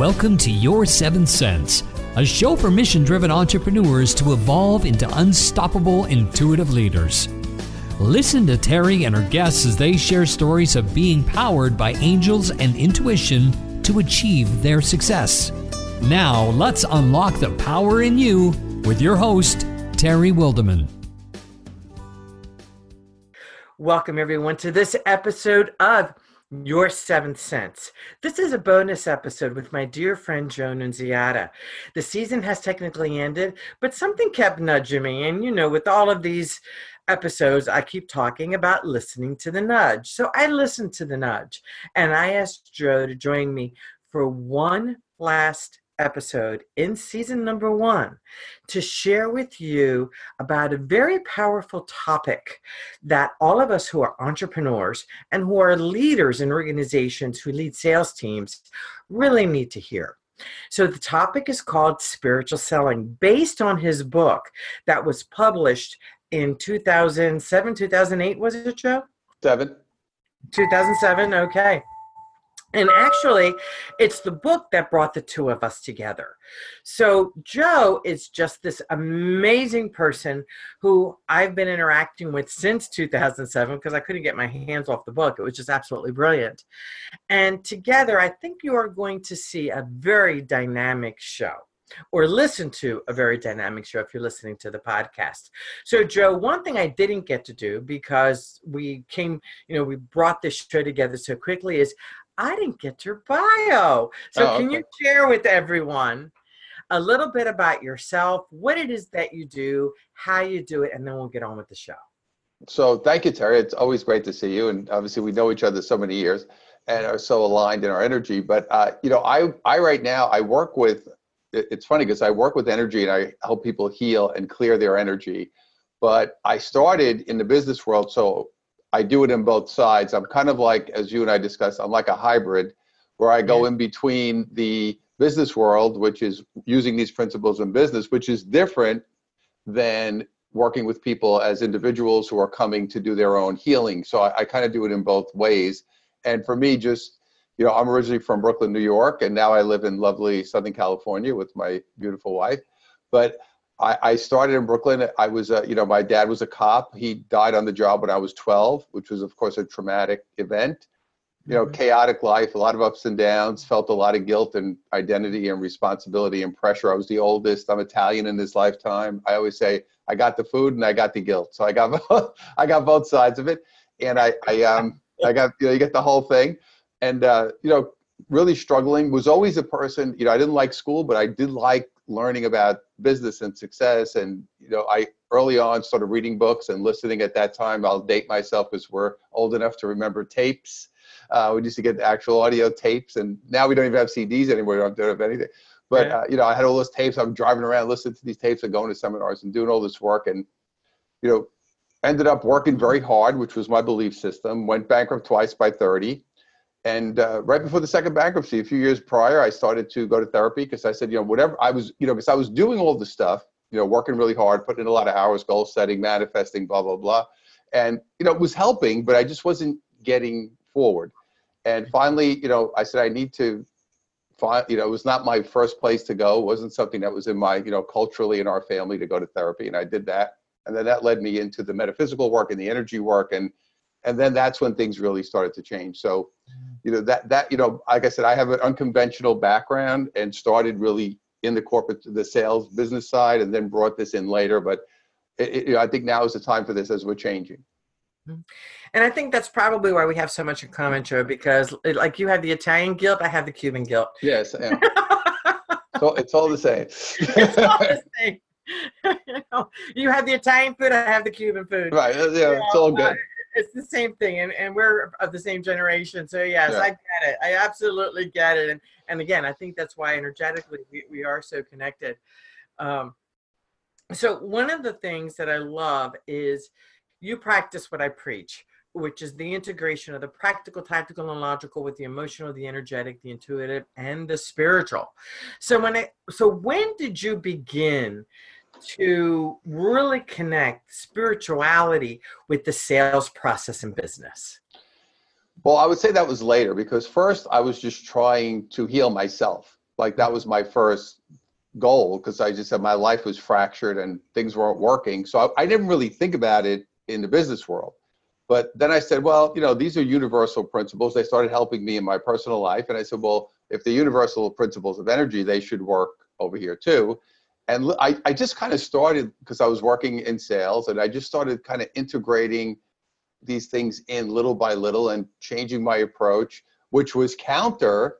Welcome to Your Seventh Sense, a show for mission driven entrepreneurs to evolve into unstoppable intuitive leaders. Listen to Terry and her guests as they share stories of being powered by angels and intuition to achieve their success. Now, let's unlock the power in you with your host, Terry Wildemann. Welcome, everyone, to this episode of Your Seventh Sense. This is a bonus episode with my dear friend Joe Nunziata. The season has technically ended, but something kept nudging me. And, you know, with all of these episodes, I keep talking about listening to the nudge. So I listened to the nudge and I asked Joe to join me for one last episode in season number one to share with you about a very powerful topic that all of us who are entrepreneurs and who are leaders in organizations who lead sales teams really need to hear. So, the topic is called Spiritual Selling, based on his book that was published in 2007, 2008, was it, Joe? Seven. 2007, okay. And actually, it's the book that brought the two of us together. So, Joe is just this amazing person who I've been interacting with since 2007 because I couldn't get my hands off the book. It was just absolutely brilliant. And together, I think you are going to see a very dynamic show or listen to a very dynamic show if you're listening to the podcast. So, Joe, one thing I didn't get to do because we came, you know, we brought this show together so quickly is I didn't get your bio. So, oh, okay. can you share with everyone a little bit about yourself, what it is that you do, how you do it, and then we'll get on with the show. So, thank you, Terry. It's always great to see you. And obviously, we know each other so many years and are so aligned in our energy. But, uh, you know, I, I right now, I work with, it's funny because I work with energy and I help people heal and clear their energy. But I started in the business world. So, I do it in both sides. I'm kind of like, as you and I discussed, I'm like a hybrid where I go in between the business world, which is using these principles in business, which is different than working with people as individuals who are coming to do their own healing. So I, I kind of do it in both ways. And for me, just, you know, I'm originally from Brooklyn, New York, and now I live in lovely Southern California with my beautiful wife. But I, I started in Brooklyn. I was, uh, you know, my dad was a cop. He died on the job when I was 12, which was, of course, a traumatic event. You know, mm-hmm. chaotic life, a lot of ups and downs. Felt a lot of guilt and identity and responsibility and pressure. I was the oldest. I'm Italian in this lifetime. I always say I got the food and I got the guilt. So I got I got both sides of it, and I I um I got you know you get the whole thing, and uh, you know really struggling. Was always a person. You know, I didn't like school, but I did like learning about business and success. And you know, I early on started reading books and listening. At that time, I'll date myself because we're old enough to remember tapes. Uh, we used to get the actual audio tapes, and now we don't even have CDs anymore. We don't have anything. But yeah. uh, you know, I had all those tapes. I'm driving around, listening to these tapes, and going to seminars and doing all this work. And you know, ended up working very hard, which was my belief system. Went bankrupt twice by 30 and uh, right before the second bankruptcy, a few years prior, I started to go to therapy because I said, you know, whatever I was, you know, because I was doing all the stuff, you know, working really hard, putting in a lot of hours, goal setting, manifesting, blah blah blah, and you know, it was helping, but I just wasn't getting forward. And finally, you know, I said I need to find, you know, it was not my first place to go. It wasn't something that was in my, you know, culturally in our family to go to therapy, and I did that, and then that led me into the metaphysical work and the energy work, and and then that's when things really started to change. So you know that that you know like i said i have an unconventional background and started really in the corporate the sales business side and then brought this in later. But it, it, you know, i think now is the time for this as we're changing. Mm-hmm. and i think that's probably why we have so much in common joe because like you have the italian guilt i have the cuban guilt. Yes yeah. so it's all the same. It's all the same. You, know, you have the italian food i have the cuban food. Right yeah, yeah it's all good it's the same thing, and, and we're of the same generation. So yes, yeah. I get it. I absolutely get it. And and again, I think that's why energetically we, we are so connected. Um, so one of the things that I love is you practice what I preach, which is the integration of the practical, tactical, and logical with the emotional, the energetic, the intuitive, and the spiritual. So when I so when did you begin to really connect spirituality with the sales process and business? Well, I would say that was later because first I was just trying to heal myself. Like that was my first goal because I just said my life was fractured and things weren't working. So I, I didn't really think about it in the business world. But then I said, well, you know, these are universal principles. They started helping me in my personal life. And I said, well, if the universal principles of energy, they should work over here too. And I, I just kind of started because I was working in sales and I just started kind of integrating these things in little by little and changing my approach, which was counter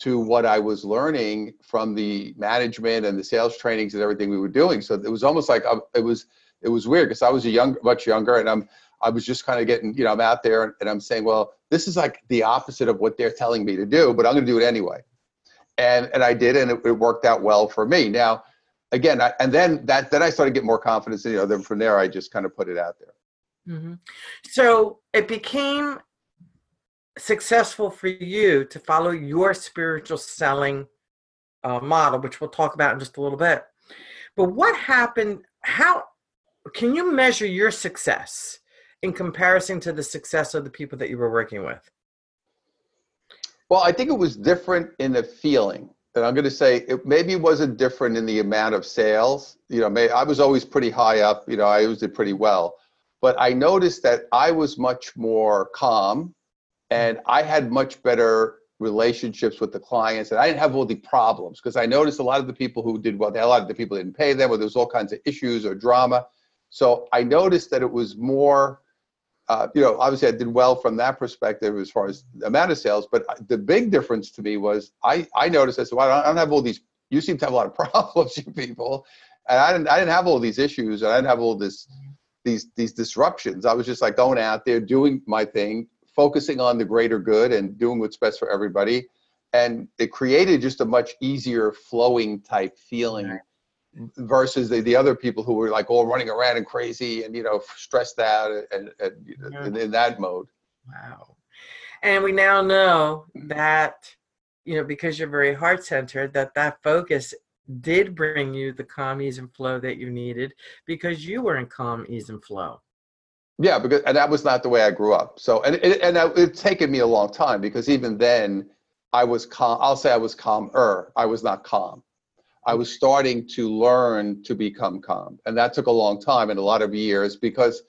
to what I was learning from the management and the sales trainings and everything we were doing. So it was almost like I, uh, it was it was weird because I was a young, much younger, and I'm I was just kind of getting, you know, I'm out there and I'm saying, well, this is like the opposite of what they're telling me to do, but I'm going to do it anyway. And and I did, and it, it worked out well for me. Now, again, I, and then that then I started to get more confidence. You know, then from there I just kind of put it out there. Mm-hmm. So it became successful for you to follow your spiritual selling uh, model, which we'll talk about in just a little bit. But what happened? How can you measure your success in comparison to the success of the people that you were working with? Well, I think it was different in the feeling. And I'm going to say it maybe wasn't different in the amount of sales. You know, may, I was always pretty high up. You know, I always did pretty well. But I noticed that I was much more calm and I had much better relationships with the clients and I didn't have all the problems because I noticed a lot of the people who did well, a lot of the people didn't pay them or there was all kinds of issues or drama. So I noticed that it was more, uh, you know, obviously I did well from that perspective as far as amount of sales, but the big difference to me was I, I noticed, I said, well, I don't have all these, you seem to have a lot of problems, you people. And I didn't, I didn't have all these issues and I didn't have all this, these, these disruptions. I was just like going out there doing my thing, focusing on the greater good and doing what's best for everybody. And it created just a much easier flowing type feeling versus the, the other people who were like all running around and crazy and, you know, stressed out and, and yeah. in, in that mode. Wow. And we now know that, you know, because you're very heart centered, that that focus did bring you the calm, ease, and flow that you needed because you were in calm, ease, and flow. Yeah, because and that was not the way I grew up. So and it, and it's taken me a long time because even then I was calm. I'll say I was calmer. I was not calm. I was starting to learn to become calm, and that took a long time and a lot of years because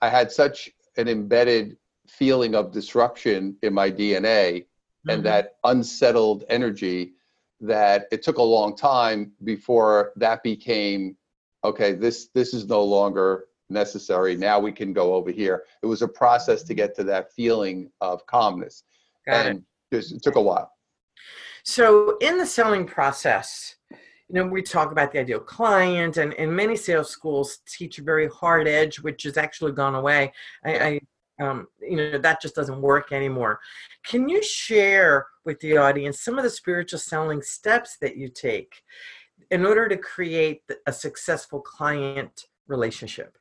I had such an embedded feeling of disruption in my DNA mm-hmm. and that unsettled energy that it took a long time before that became okay. This this is no longer necessary. Now we can go over here. It was a process to get to that feeling of calmness. Got and it. it took a while. So in the selling process, you know, we talk about the ideal client, and, and many sales schools teach a very hard edge, which has actually gone away. I, I um, you know, that just doesn't work anymore. Can you share with the audience some of the spiritual selling steps that you take in order to create a successful client relationship?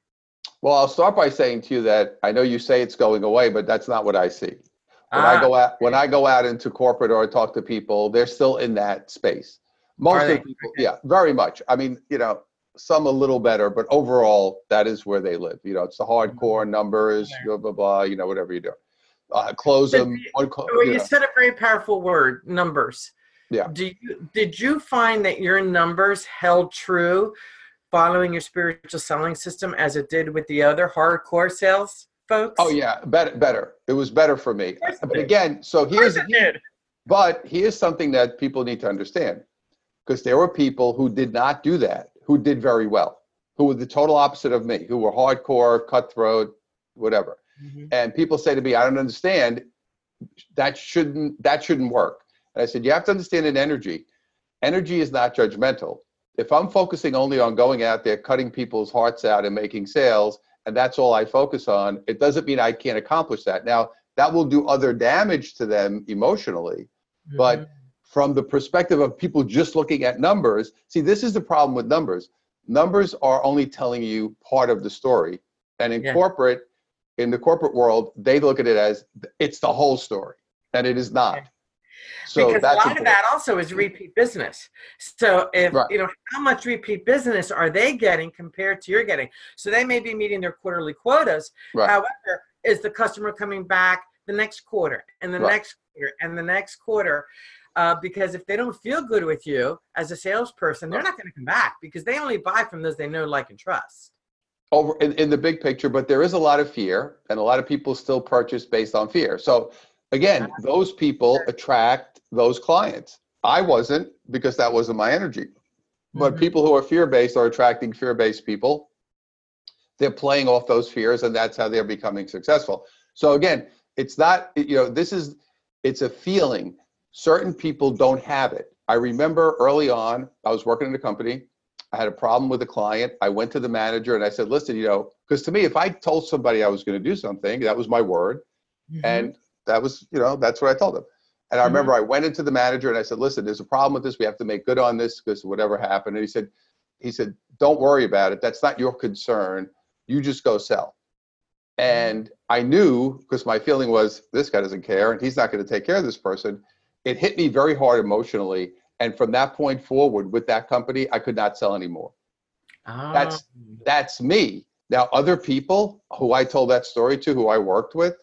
Well, I'll start by saying to you that I know you say it's going away, but that's not what I see. When ah, I go out, when I go out into corporate or I talk to people, they're still in that space. Most of people, okay. yeah, very much. I mean, you know, some a little better, but overall, that is where they live. You know, it's the hardcore mm-hmm. numbers, blah blah blah. You know, whatever you do, uh, close them. One, well, you, you said a very powerful word, numbers. Yeah. Do you did you find that your numbers held true following your spiritual selling system as it did with the other hardcore sales folks? Oh yeah, better. Better. It was better for me. But again, so here's. But here's something that people need to understand, because there were people who did not do that, who did very well, who were the total opposite of me, who were hardcore, cutthroat, whatever. Mm-hmm. And people say to me, "I don't understand. That shouldn't. That shouldn't work." And I said, "You have to understand an energy. Energy is not judgmental if I'm focusing only on going out there, cutting people's hearts out and making sales, and that's all I focus on, it doesn't mean I can't accomplish that. Now, that will do other damage to them emotionally. Mm-hmm. But from the perspective of people just looking at numbers, see, this is the problem with numbers. Numbers are only telling you part of the story. And in yeah. corporate, in the corporate world, they look at it as it's the whole story, and it is not. So because a lot important. of that also is repeat business. So if right. you know how much repeat business are they getting compared to you're getting? So they may be meeting their quarterly quotas. Right. However, is the customer coming back the next quarter and the right. next quarter and the next quarter? Uh, because if they don't feel good with you as a salesperson, they're not going to come back because they only buy from those they know, like, and trust. Over in, in the big picture, but there is a lot of fear, and a lot of people still purchase based on fear. So again, those people attract those clients. I wasn't because that wasn't my energy. But Mhm. people who are fear based are attracting fear based people. They're playing off those fears, and that's how they're becoming successful. So again, it's not you know this is it's a feeling. Certain people don't have it. I remember early on, I was working in a company. I had a problem with a client. I went to the manager and I said, "Listen, you know, because to me, if I told somebody I was going to do something, that was my word, Mhm. and that was you know that's what I told them." And I Mhm. remember I went into the manager and I said, "Listen, there's a problem with this. We have to make good on this because whatever happened." And he said, "He said, don't worry about it. That's not your concern. You just go sell." And I knew because my feeling was this guy doesn't care and he's not going to take care of this person. It hit me very hard emotionally. And from that point forward, with that company, I could not sell anymore. that's- Ah. That's me. Now, other people who I told that story to, who I worked with,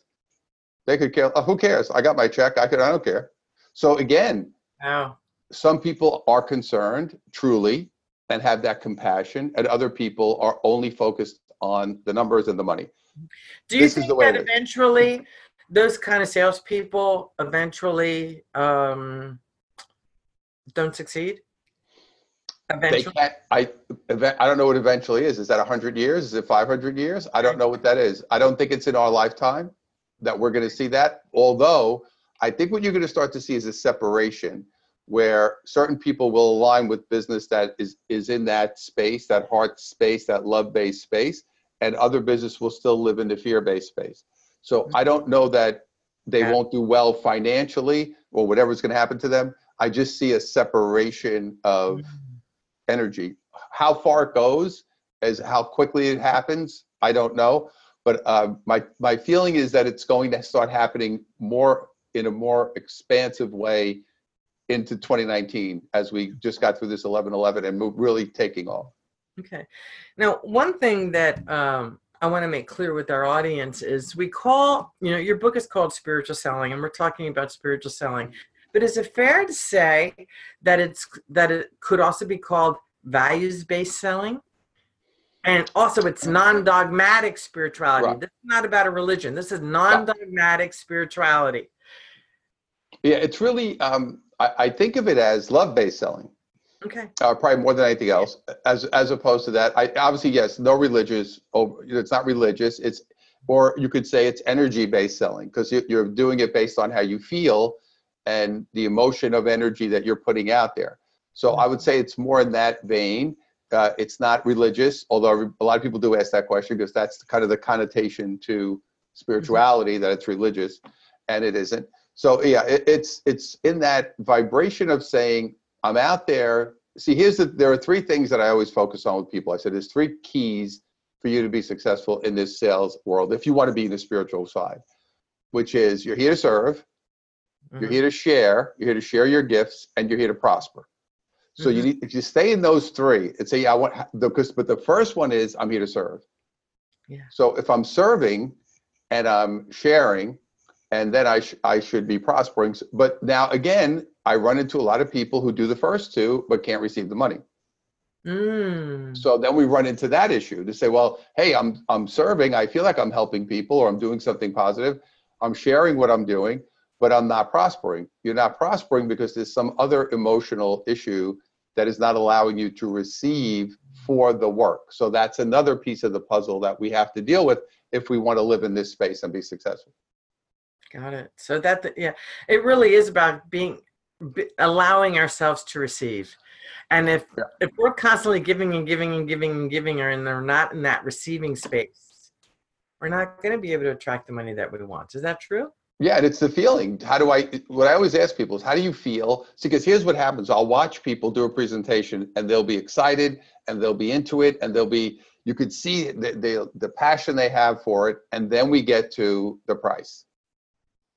they could care. oh, who cares? I got my check. I could. I don't care. So again, Wow. some people are concerned truly and have that compassion, and other people are only focused on the numbers and the money. Do you This is think the that eventually those kind of salespeople eventually um, don't succeed? Eventually. I. I don't know what eventually is. Is that hundred years? Is it five hundred years? I don't know what that is. I don't think it's in our lifetime that we're going to see that. Although I think what you're going to start to see is a separation where certain people will align with business that is is in that space, that heart space, that love-based space, and other business will still live in the fear-based space. So I don't know that they Yeah. won't do well financially or whatever's going to happen to them. I just see a separation of energy. How far it goes, as how quickly it happens, I don't know. But uh, my my feeling is that it's going to start happening more in a more expansive way into 2019 as we just got through this 11-11 and move, really taking off. Okay. Now, one thing that um, I want to make clear with our audience is we call, you know, your book is called Spiritual Selling, and we're talking about spiritual selling. But is it fair to say that it's that it could also be called values-based selling? And also, it's non-dogmatic spirituality. Right. This is not about a religion. This is non-dogmatic spirituality. Yeah, it's really. Um, I, I think of it as love-based selling. Okay. uh, probably more than anything else. As as opposed to that, I obviously yes, no religious. It's not religious. It's or you could say it's energy based selling because you're doing it based on how you feel and the emotion of energy that you're putting out there. So I would say it's more in that vein. Uh, it's not religious, although a lot of people do ask that question because that's kind of the connotation to spirituality that it's religious, and it isn't. So yeah, it, it's it's in that vibration of saying I'm out there. See, here's the there are three things that I always focus on with people. I said there's three keys for you to be successful in this sales world if you want to be in the spiritual side, which is you're here to serve, you're Mhm. here to share, you're here to share your gifts, and you're here to prosper. So you Mhm. need if you stay in those three and say, yeah, I want the because but the first one is I'm here to serve. Yeah. So if I'm serving and I'm sharing, and then I sh- I should be prospering. But now again, I run into a lot of people who do the first two but can't receive the money. Mm. So then we run into that issue to say, well, hey, I'm I'm serving. I feel like I'm helping people or I'm doing something positive. I'm sharing what I'm doing, but I'm not prospering. You're not prospering because there's some other emotional issue that is not allowing you to receive for the work. So that's another piece of the puzzle that we have to deal with if we want to live in this space and be successful. Got it. So that yeah, it really is about being allowing ourselves to receive. And if Yeah. if we're constantly giving and giving and giving and giving, or and they're not in that receiving space, we're not going to be able to attract the money that we want. Is that true? Yeah, and it's the feeling. How do I? What I always ask people is, how do you feel? See, because here's what happens: I'll watch people do a presentation, and they'll be excited, and they'll be into it, and they'll be. You could see the the, the passion they have for it, and then we get to the price,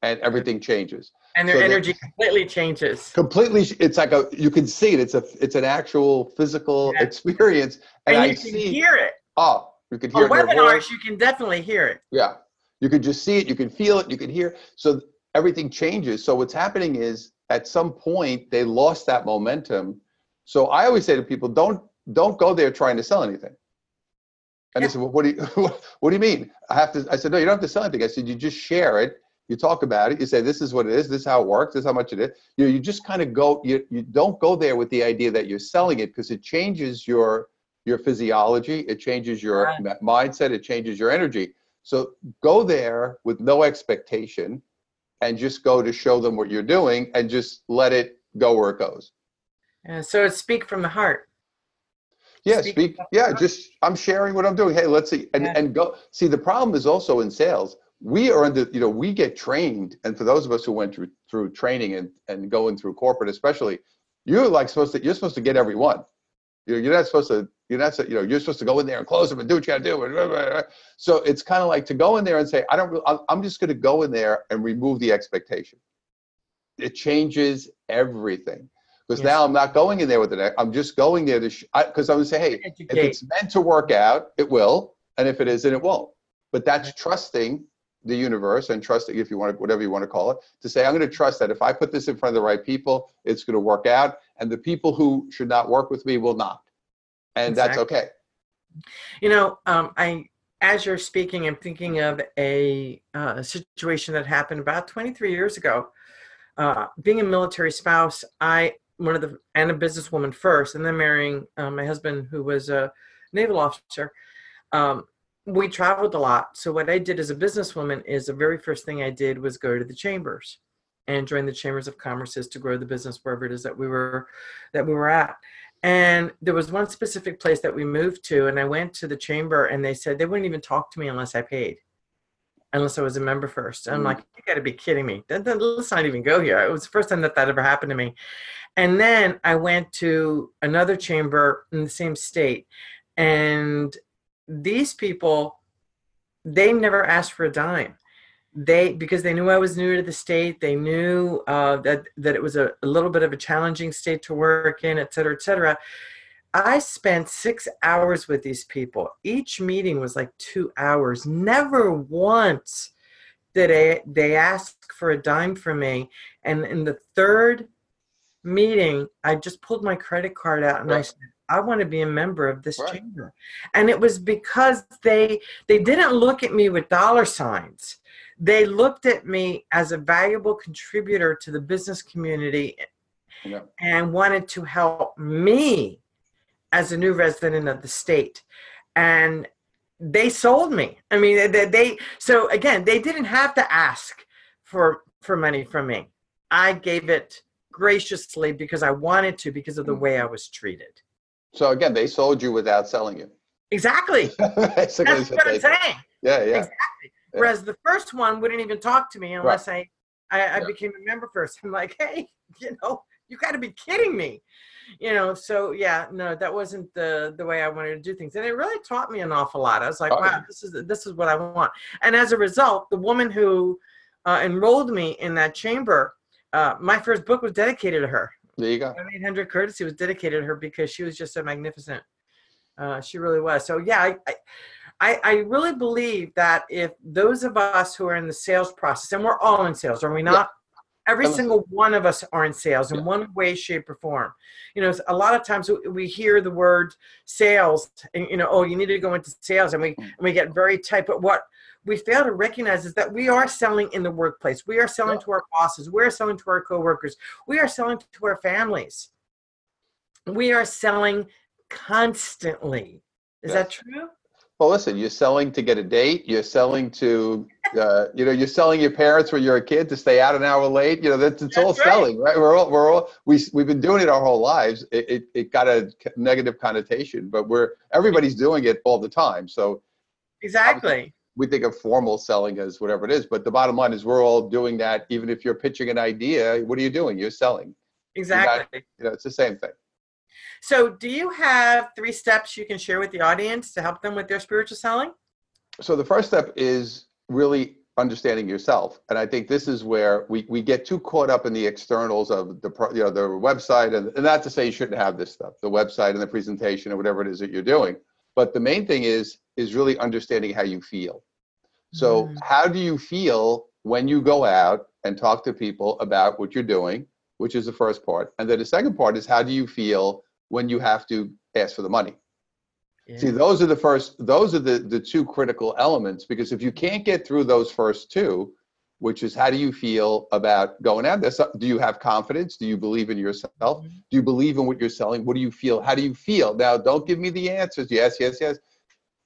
and everything changes And their So energy completely changes. completely. It's like a you can see it. It's a it's an actual physical Yeah. experience, and, And, I you can see. hear it. oh, you can hear On it webinars, you can definitely hear it. Yeah. You can just see it, you can feel it, you can hear. So everything changes. So what's happening is at some point they lost that momentum. So I always say to people, don't don't go there trying to sell anything. And Yeah. they said, well, what do you what do you mean? I have to. I said, no, you don't have to sell anything. I said, you just share it. You talk about it. You say, this is what it is. This is how it works. This is how much it is. You you just kind of go. You you don't go there with the idea that you're selling it because it changes your your physiology. It changes your Right. mi- mindset. It changes your energy. So go there with no expectation, and just go to show them what you're doing, and just let it go where it goes. And so it's speak from the heart. Yeah, Speak speak. Yeah, just I'm sharing what I'm doing. Hey, let's see, and Yeah. and go. See, the problem is also in sales. We are under, you know, we get trained, and for those of us who went through through training and and going through corporate, especially, you're like supposed to. You're supposed to get everyone. You're you're not supposed to. You're not. You know, you're supposed to go in there and close them and do what you got to do. So it's kind of like to go in there and say, I don't. I'm- just going to go in there and remove the expectation. It changes everything. Because Yes. now I'm not going in there with it. I'm just going there to, because I'm going to say, hey, if it's meant to work out, it will, and if it isn't, it won't. But that's trusting the universe and trusting, if you want to, whatever you want to call it, to say, I'm going to trust that if I put this in front of the right people, it's going to work out, and the people who should not work with me will not, and that's okay. You know, um, I as you're speaking, I'm thinking of a uh, situation that happened about 23 years ago. Uh, being a military spouse, I one of the and a businesswoman first, and then marrying uh, my husband, who was a naval officer. Um, we traveled a lot. So what I did as a businesswoman is the very first thing I did was go to the chambers and join the chambers of commerces to grow the business wherever it is that we were that we were at. And there was one specific place that we moved to, and I went to the chamber, and they said they wouldn't even talk to me unless I paid, unless I was a member first. And I'm Mm. like, you got to be kidding me! Let's not even go here. It was the first time that that ever happened to me. And then I went to another chamber in the same state, and these people, they never asked for a dime they because they knew I was new to the state, they knew uh, that that it was a, a little bit of a challenging state to work in, et cetera, et cetera. I spent six hours with these people. Each meeting was like two hours. Never once did they they ask for a dime from me. And in the third meeting, I just pulled my credit card out and I said, I want to be a member of this Right. chamber. And it was because they they didn't look at me with dollar signs. They looked at me as a valuable contributor to the business community Yeah. and wanted to help me as a new resident of the state. And they sold me. I mean, they, they so again, they didn't have to ask for for money from me. I gave it graciously because I wanted to because of the Mm. way I was treated. So again, they sold you without selling you. Exactly. That's what I'm saying. Yeah, yeah. Exactly. Yeah. Whereas the first one wouldn't even talk to me unless I, I, I Yeah. became a member first. I'm like, hey, you know, you got to be kidding me, you know. So yeah, no, that wasn't the the way I wanted to do things, and it really taught me an awful lot. I was like, Oh, yeah. wow, this is this is what I want. And as a result, the woman who uh, enrolled me in that chamber, uh, my first book was dedicated to her. There you go. 800 courtesy was dedicated to her because she was just so magnificent uh, she really was so yeah I, I I, I really believe that if those of us who are in the sales process, and we're all in sales, are we not? Every Absolutely. single one of us are in sales in Yeah. one way, shape, or form. You know, a lot of times we- we hear the word sales, and you know, oh, you need to go into sales, and we Mm. and we get very tight. But what we fail to recognize is that we are selling in the workplace. We are selling Yeah. to our bosses. We are selling to our coworkers. We are selling to our families. We are selling constantly. Is that true? Well, listen, you're selling to get a date. You're selling to, uh, you know, you're selling your parents when you're a kid to stay out an hour late. You know, that's it's all That's right. selling, right? We're all, we're all, we, we've been doing it our whole lives. It, it, it got a negative connotation, but we're, everybody's doing it all the time. So Exactly. We think of formal selling as whatever it is, but the bottom line is we're all doing that. Even if you're pitching an idea, what are you doing? You're selling. Exactly. You know, it's the same thing. So, do you have three steps you can share with the audience to help them with their spiritual selling? so the first step is really understanding yourself and i think this is where we, we get too caught up in the externals of the pro- you know the website and, and not to say you shouldn't have this stuff the website and the presentation or whatever it is that you're doing but the main thing is is really understanding how you feel so Mm. how do you feel when you go out and talk to people about what you're doing, which is the first part. And then the second part is how do you feel when you have to ask for the money? Yeah. See, those are the first, those are the, the two critical elements because if you can't get through those first two, which is how do you feel about going out there? Do you have confidence? Do you believe in yourself? Mm-hmm. Do you believe in what you're selling? What do you feel? How do you feel? Now, don't give me the answers. Yes, yes, yes,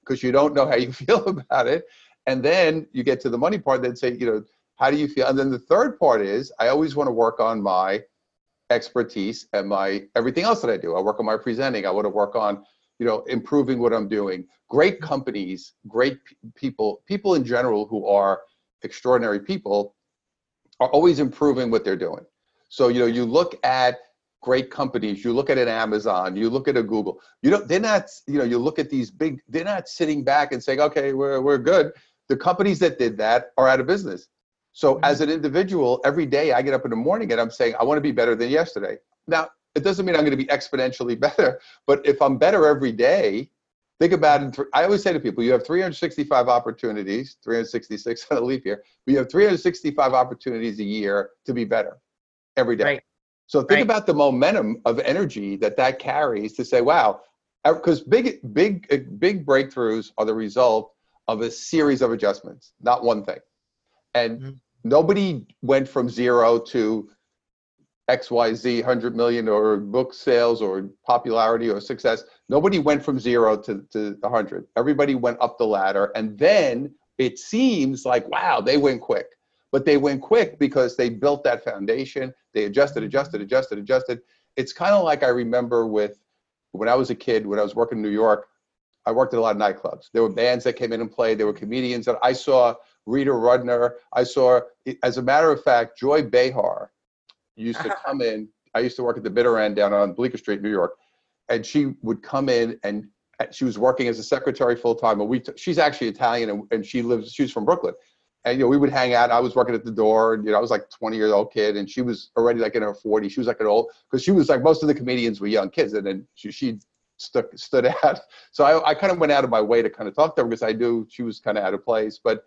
because you don't know how you feel about it. And then you get to the money part, then say, you know, how do you feel? And then the third part is I always want to work on my expertise and my everything else that I do. I work on my presenting. I want to work on, you know, improving what I'm doing. Great companies, great people, people in general who are extraordinary people are always improving what they're doing. So, you know, you look at great companies, you look at an Amazon, you look at a Google, you know, they're not, you know, you look at these big, they're not sitting back and saying, okay, we're, we're good. The companies that did that are out of business. So mm-hmm. as an individual, every day I get up in the morning and I'm saying, I want to be better than yesterday. Now, it doesn't mean I'm going to be exponentially better, but if I'm better every day, think about it. I always say to people, you have 365 opportunities, 366 on a leap year, but you have 365 opportunities a year to be better every day. Right. So think right. about the momentum of energy that that carries to say, wow, because big, big, big breakthroughs are the result of a series of adjustments, not one thing. And mm-hmm. nobody went from zero to XYZ 100 million or book sales or popularity or success. Nobody went from zero to, to 100. Everybody went up the ladder. And then it seems like, wow, they went quick. But they went quick because they built that foundation. They adjusted, adjusted, adjusted, adjusted. It's kind of like I remember with when I was a kid, when I was working in New York, I worked at a lot of nightclubs. There were bands that came in and played. There were comedians that I saw Rita Rudner. I saw, as a matter of fact, Joy Behar used to uh-huh. come in. I used to work at the bitter end down on Bleecker Street, New York, and she would come in and uh, she was working as a secretary full time. And we, t- she's actually Italian and, and she lives, she's from Brooklyn. And you know, we would hang out. I was working at the door, and you know, I was like 20 year old kid, and she was already like in her 40s. She was like an old because she was like most of the comedians were young kids, and then she, she stuck stood out. So I, I kind of went out of my way to kind of talk to her because I knew she was kind of out of place. But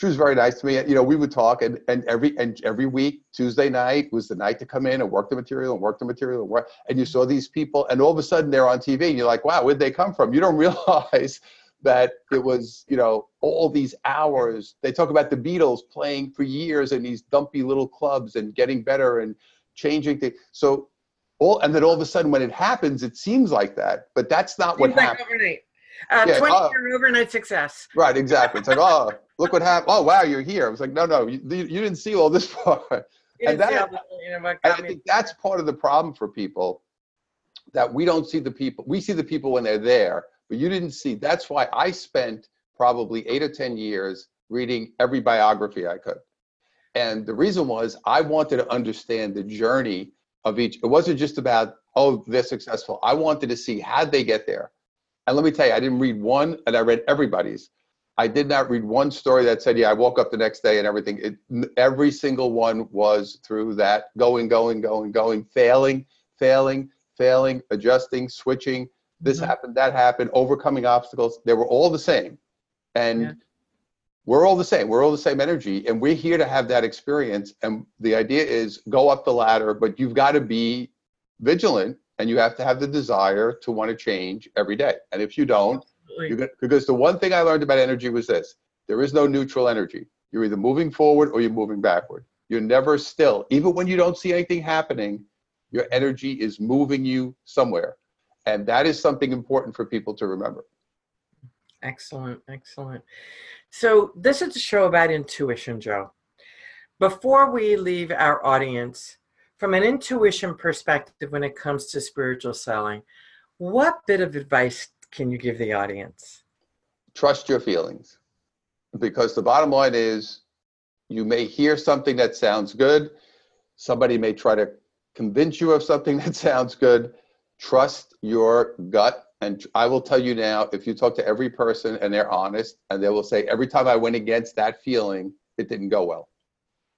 she was very nice to me. You know, we would talk, and, and every and every week Tuesday night was the night to come in and work the material and work the material and work. And you saw these people, and all of a sudden they're on TV, and you're like, wow, where'd they come from? You don't realize that it was, you know, all these hours. They talk about the Beatles playing for years in these dumpy little clubs and getting better and changing things. So all, and then all of a sudden when it happens, it seems like that, but that's not what like happened. Overnight. Uh, yeah, 20 uh, year overnight success. Right, exactly. It's like, oh, look what happened. Oh, wow, you're here. I was like, no, no, you, you didn't see all this part. And, that, and I think that's part of the problem for people that we don't see the people. We see the people when they're there, but you didn't see. That's why I spent probably eight or 10 years reading every biography I could. And the reason was I wanted to understand the journey of each. It wasn't just about, oh, they're successful. I wanted to see how they get there. And let me tell you, I didn't read one, and I read everybody's. I did not read one story that said, "Yeah, I woke up the next day and everything." It, every single one was through that going, going, going, going, failing, failing, failing, adjusting, switching. This mm-hmm. happened, that happened, overcoming obstacles. They were all the same, and yeah. we're all the same. We're all the same energy, and we're here to have that experience. And the idea is go up the ladder, but you've got to be vigilant, and you have to have the desire to want to change every day. And if you don't, because the one thing I learned about energy was this there is no neutral energy. You're either moving forward or you're moving backward. You're never still. Even when you don't see anything happening, your energy is moving you somewhere. And that is something important for people to remember. Excellent, excellent. So, this is a show about intuition, Joe. Before we leave our audience, from an intuition perspective, when it comes to spiritual selling, what bit of advice can you give the audience? Trust your feelings. Because the bottom line is you may hear something that sounds good. Somebody may try to convince you of something that sounds good. Trust your gut. And I will tell you now if you talk to every person and they're honest, and they will say, every time I went against that feeling, it didn't go well.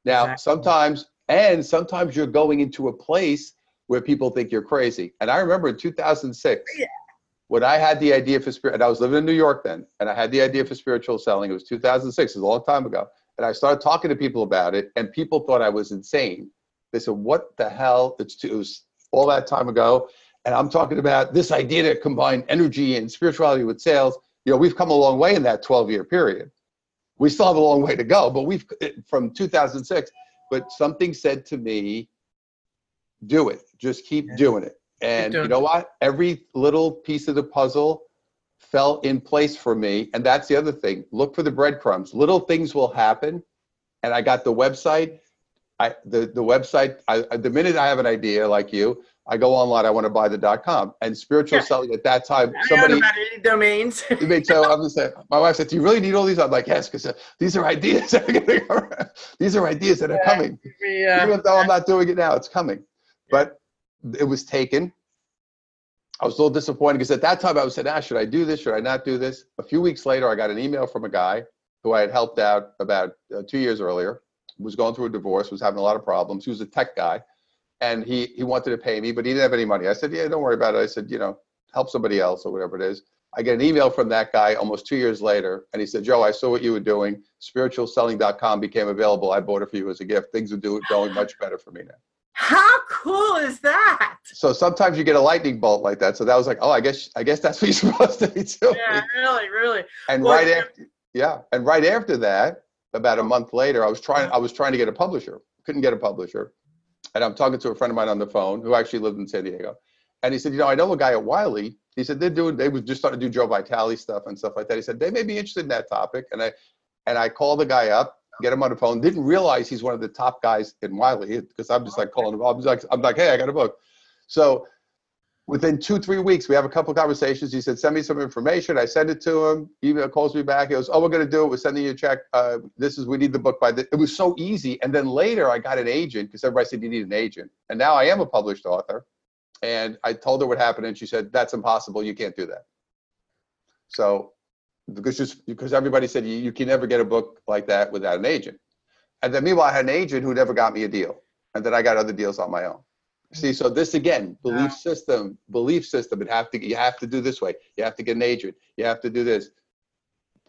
Now, exactly. sometimes, and sometimes you're going into a place where people think you're crazy. And I remember in 2006, yeah when I had the idea for spirit, and I was living in New York then, and I had the idea for spiritual selling. It was 2006, it was a long time ago. And I started talking to people about it, and people thought I was insane. They said, "What the hell?" It's it was all that time ago, and I'm talking about this idea to combine energy and spirituality with sales. You know, we've come a long way in that 12 year period. We still have a long way to go, but we've eh, from 2006. But something said to me, "Do it. Just keep doing it." And you know what? Every little piece of the puzzle fell in place for me. And that's the other thing. Look for the breadcrumbs. Little things will happen. And I got the website. I the, the website, I, the minute I have an idea like you, I go online, I want to buy the dot com. And spiritual yeah. selling at that time, somebody about any domains. so I'm just saying, my wife said, Do you really need all these? I'm like, Yes, because uh, these are ideas these are ideas that are yeah, coming. Yeah. Even though I'm not doing it now, it's coming. But it was taken. I was a little disappointed because at that time I was saying, ah, should I do this? Should I not do this? A few weeks later, I got an email from a guy who I had helped out about uh, two years earlier, was going through a divorce, was having a lot of problems. He was a tech guy, and he he wanted to pay me, but he didn't have any money. I said, yeah, don't worry about it. I said, you know, help somebody else or whatever it is. I get an email from that guy almost two years later, and he said, Joe, I saw what you were doing. Spiritualselling.com became available. I bought it for you as a gift. Things are doing going much better for me now. How cool is that? So sometimes you get a lightning bolt like that. So that was like, oh, I guess I guess that's what you're supposed to be doing. Yeah, really, really. And well, right after, yeah, and right after that, about a month later, I was trying I was trying to get a publisher. Couldn't get a publisher, and I'm talking to a friend of mine on the phone who actually lived in San Diego, and he said, you know, I know a guy at Wiley. He said they're doing they was just starting to do Joe Vitale stuff and stuff like that. He said they may be interested in that topic, and I and I called the guy up get him on the phone. Didn't realize he's one of the top guys in Wiley because I'm just like calling him. I'm like, I'm like, hey, I got a book. So within two, three weeks, we have a couple conversations. He said, send me some information. I send it to him. He calls me back. He goes, oh, we're going to do it. We're sending you a check. Uh, this is, we need the book by the, it was so easy. And then later I got an agent because everybody said you need an agent. And now I am a published author. And I told her what happened. And she said, that's impossible. You can't do that. So because just because everybody said you, you can never get a book like that without an agent. And then meanwhile, I had an agent who never got me a deal. And then I got other deals on my own. See, so this again, belief system, belief system. It have to you have to do this way. You have to get an agent. You have to do this.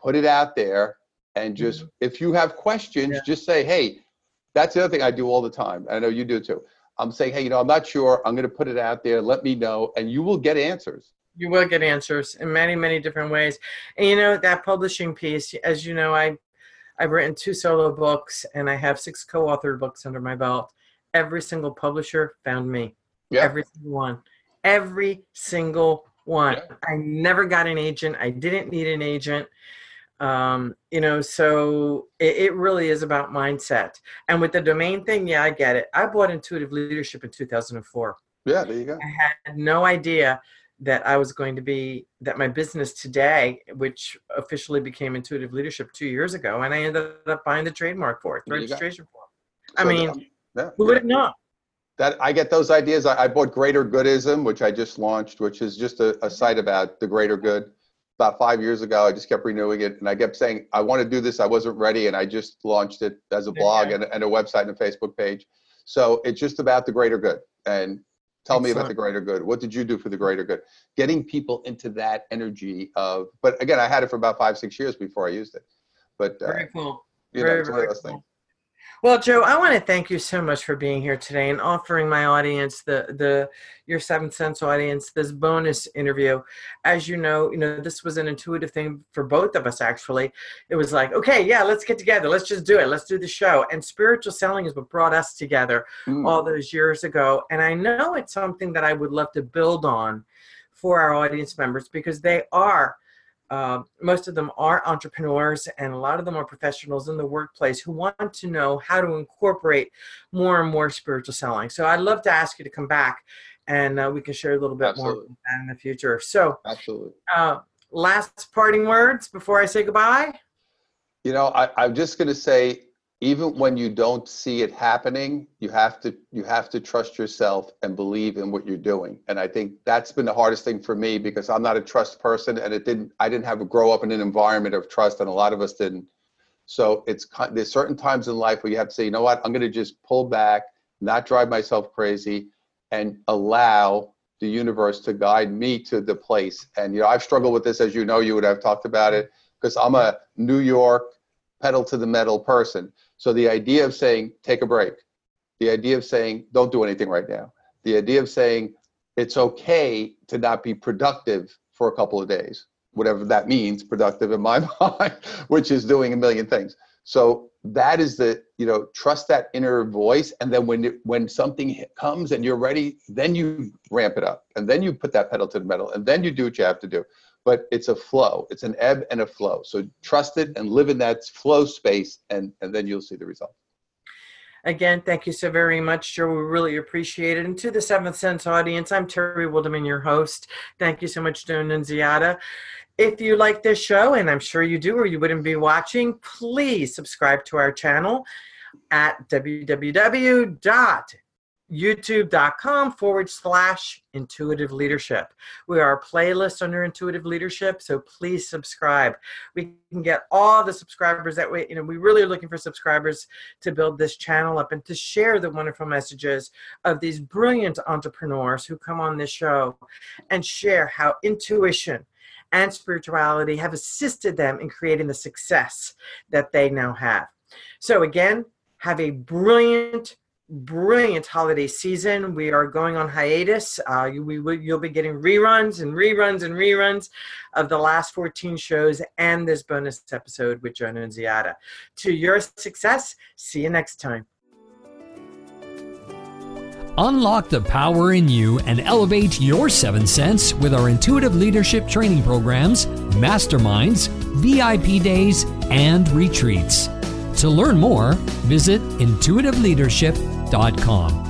Put it out there, and just mm-hmm. if you have questions, yeah. just say, hey. That's the other thing I do all the time. I know you do too. I'm saying, hey, you know, I'm not sure. I'm going to put it out there. Let me know, and you will get answers you will get answers in many many different ways. And you know that publishing piece as you know i i've written two solo books and i have six co-authored books under my belt. Every single publisher found me. Yeah. every single one. Every single one. Yeah. i never got an agent. I didn't need an agent. Um, you know so it, it, really is about mindset. And with the domain thing yeah i get it. I bought intuitive leadership in 2004 yeah there you go. I had no idea that I was going to be that my business today, which officially became Intuitive Leadership two years ago, and I ended up buying the trademark for it, the registration. I mean, um, yeah, who would have known? That I get those ideas. I, I, bought Greater Goodism, which I just launched, which is just a, a site about the greater good. About five years ago, I just kept renewing it, and I kept saying I want to do this. I wasn't ready, and I just launched it as a blog and, and a website and a Facebook page. So it's just about the greater good, and Tell Excellent. me about the greater good. What did you do for the greater good? Getting people into that energy of, but again, I had it for about five, six years before I used it. But uh, very cool. You very, know, very cool. Well, Joe, I want to thank you so much for being here today and offering my audience, the the your Seventh Sense audience, this bonus interview. As you know, you know this was an intuitive thing for both of us. Actually, it was like, okay, yeah, let's get together, let's just do it, let's do the show. And spiritual selling is what brought us together mm. all those years ago. And I know it's something that I would love to build on for our audience members because they are uh, most of them are entrepreneurs and a lot of them are professionals in the workplace who want to know how to incorporate more and more spiritual selling. So I'd love to ask you to come back and uh, we can share a little bit Absolutely. more that in the future. So, Absolutely. Uh, last parting words before I say goodbye. You know, I, I'm just going to say even when you don't see it happening you have to you have to trust yourself and believe in what you're doing. And i think that's been the hardest thing for me because i'm not a trust person and it didn't i didn't have to grow up in an environment of trust and a lot of us didn't. So it's there's certain times in life where you have to say you know what? I'm going to just pull back not drive myself crazy and allow the universe to guide me to the place. And you know i've struggled with this as you know you would have talked about it because i'm a new york pedal to the metal person. So the idea of saying, take a break, the idea of saying, don't do anything right now, the idea of saying, it's okay to not be productive for a couple of days, whatever that means, productive in my mind, which is doing a million things. So that is the, you know, trust that inner voice. And then when, it, when something comes and you're ready, then you ramp it up and then you put that pedal to the metal and then you do what you have to do but it's a flow. It's an ebb and a flow. So trust it and live in that flow space, and, and then you'll see the results. Again, thank you so very much, Joe. We really appreciate it. And to the Seventh Sense audience, I'm Terry Wildemann, your host. Thank you so much, Joan Nunziata. If you like this show, and I'm sure you do, or you wouldn't be watching, please subscribe to our channel at www youtube.com forward slash intuitive leadership. We are a playlist under intuitive leadership, so please subscribe. We can get all the subscribers that way. You know, we really are looking for subscribers to build this channel up and to share the wonderful messages of these brilliant entrepreneurs who come on this show and share how intuition and spirituality have assisted them in creating the success that they now have. So again, have a brilliant brilliant holiday season. We are going on hiatus. Uh, you, we, you'll be getting reruns and reruns and reruns of the last 14 shows and this bonus episode with Joan Nunziata. To your success, see you next time. Unlock the power in you and elevate your seven sense with our intuitive leadership training programs, masterminds, VIP days, and retreats. To learn more, visit intuitiveleadership.com.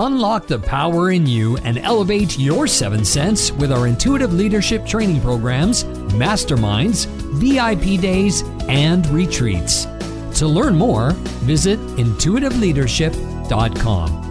Unlock the power in you and elevate your seven sense with our intuitive leadership training programs, masterminds, VIP days, and retreats. To learn more, visit intuitiveleadership.com.